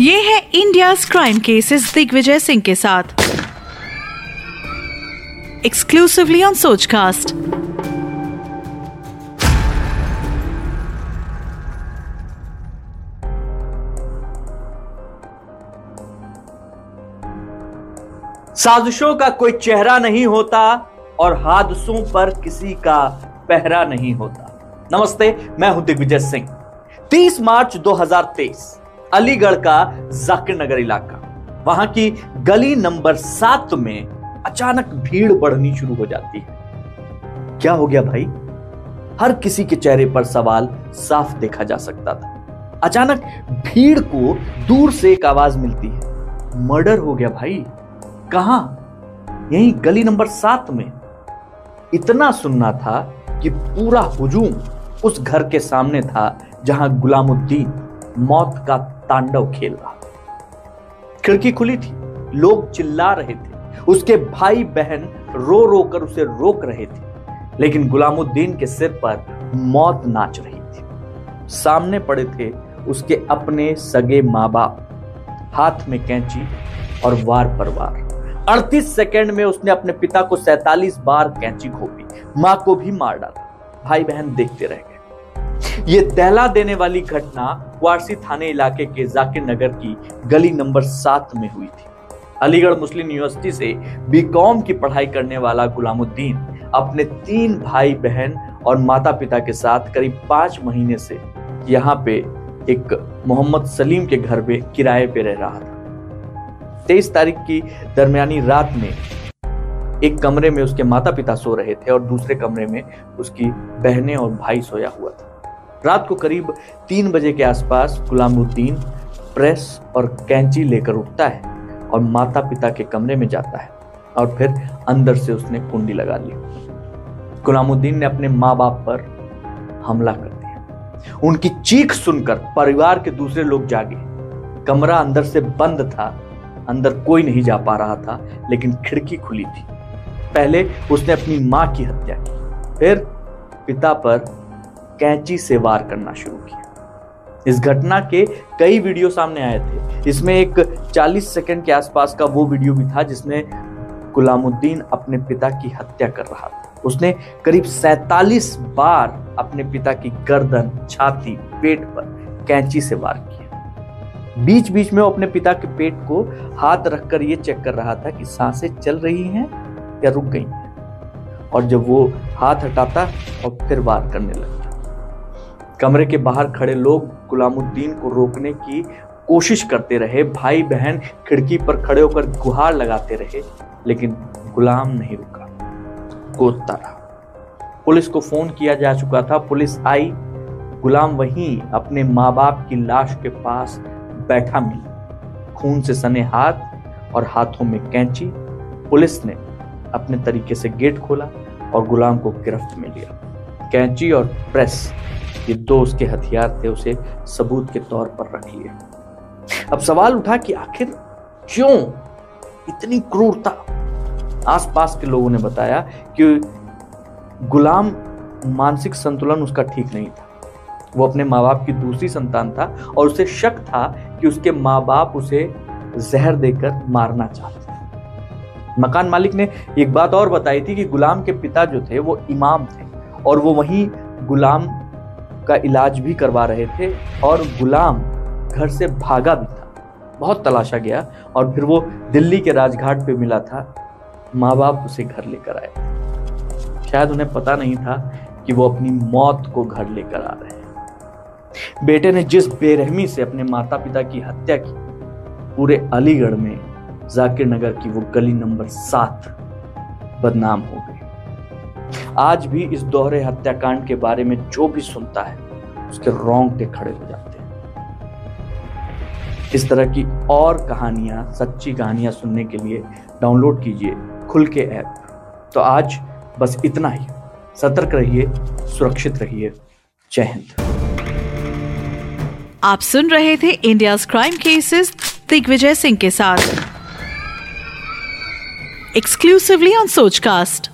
India crime cases Digvijay Singh के साथ। Exclusively on Sochcast साजिशों का कोई चेहरा नहीं होता और हादसों पर किसी का पहरा नहीं होता। नमस्ते, मैं हूँ दिग्विजय सिंह। 30 मार्च 2023 अलीगढ़ का जाकिर नगर इलाका। वहाँ की गली नंबर सात में अचानक भीड़ बढ़नी शुरू हो जाती है। क्या हो गया भाई? हर किसी के चेहरे पर सवाल साफ़ देखा जा सकता था। अचानक भीड़ को दूर से एक आवाज़ मिलती है। मर्डर हो गया भाई। कहा? यही गली नंबर सात में। इतना सुनना था कि पूरा हुजूम उस घर के सामने था जहाँ गुलामुद्दीन मौत का तांडव खेल रहा। खिड़की खुली थी, लोग चिल्ला रहे थे। उसके भाई बहन रो रो कर उसे रोक रहे थे, लेकिन गुलामुद्दीन के सिर पर मौत नाच रही थी। सामने पड़े थे उसके अपने सगे माँ बाप हाथ में कैंची और वार पर वार 38 सेकंड में उसने अपने पिता को 47 बार कैंची घोपी। माँ को भी मार डाला। भाई बहन देखते रह गए। ये दहला देने वाली घटना वारसी थाने इलाके के जाकिर नगर की गली नंबर सात में हुई थी। अलीगढ़ मुस्लिम यूनिवर्सिटी से बीकॉम की पढ़ाई करने वाला गुलामुद्दीन अपने तीन भाई बहन और माता पिता के साथ करीब पाँच महीने से यहाँ पे एक मोहम्मद सलीम के घर में किराए पे रह रहा था। तेईस तारीख की दरमियानी रात में एक कमरे में उसके माता पिता सो रहे थे और दूसरे कमरे में उसकी बहनें और भाई सोया हुआ था। रात को करीब तीन बजे के आसपास गुलामुद्दीन प्रेस और कैंची लेकर उठता है और माता पिता के कमरे में जाता है और फिर अंदर से उसने कुंडी लगा ली। गुलामुद्दीन ने अपने माँ बाप पर हमला कर दिया। उनकी चीख सुनकर परिवार के दूसरे लोग जागे। कमरा अंदर से बंद था, अंदर कोई नहीं जा पा रहा था, लेकिन खिड़की खुली थी। पहले उसने अपनी माँ की हत्या की। फिर पिता पर कैंची से वार करना शुरू किया। इस घटना के कई वीडियो सामने आए थे। इसमें एक 40 सेकंड के आसपास का वो वीडियो भी था जिसमें गुलामुद्दीन अपने पिता की हत्या कर रहा था। उसने करीब सैतालीस बार अपने पिता की गर्दन छाती पेट पर कैंची से वार किया। बीच बीच में वो अपने पिता के पेट को हाथ रखकर ये चेक कर रहा था कि साँसें चल रही हैं या रुक गई हैं। और जब वो हाथ हटाता और फिर वार करने लगता कमरे के बाहर खड़े लोग गुलामुद्दीन को रोकने की कोशिश करते रहे। भाई बहन खिड़की पर खड़े होकर गुहार लगाते रहे, लेकिन गुलाम नहीं रुका। गोदता रहा। पुलिस को फ़ोन किया जा चुका था। पुलिस आई। गुलाम वहीं अपने माँ बाप की लाश के पास बैठा मिला। खून से सने हाथ और हाथों में कैंची। पुलिस ने अपने तरीके से गेट खोला और गुलाम को गिरफ्त में लिया। कैंची और प्रेस ये दो उसके हथियार थे, उसे सबूत के तौर पर रख लिए अब सवाल उठा कि आखिर क्यों इतनी क्रूरता? आसपास के लोगों ने बताया कि गुलाम मानसिक संतुलन उसका ठीक नहीं था। वो अपने माँ बाप की दूसरी संतान था और उसे शक था कि उसके माँ बाप उसे जहर देकर मारना चाहते थे। मकान मालिक ने एक बात और बताई थी कि गुलाम के पिता जो थे, वो इमाम थे और वो वहीं गुलाम का इलाज भी करवा रहे थे और गुलाम घर से भागा भी था। बहुत तलाशा गया और फिर वो दिल्ली के राजघाट पे मिला था। माँ बाप उसे घर लेकर आए। शायद उन्हें पता नहीं था कि वो अपनी मौत को घर लेकर आ रहे हैं। बेटे ने जिस बेरहमी से अपने माता पिता की हत्या की, पूरे अलीगढ़ में जाकिर नगर की वो गली नंबर सात बदनाम हो आज भी इस दोहरे हत्याकांड के बारे में जो भी सुनता है, उसके रोंगटे खड़े हो जाते हैं। इस तरह की और कहानियाँ, सच्ची कहानियाँ सुनने के लिए डाउनलोड कीजिए खुल के ऐप। तो आज बस इतना ही। सतर्क रहिए, सुरक्षित रहिए। जय हिंद। आप सुन रहे थे India crime cases Digvijay Singh के साथ। Exclusively on Sochcast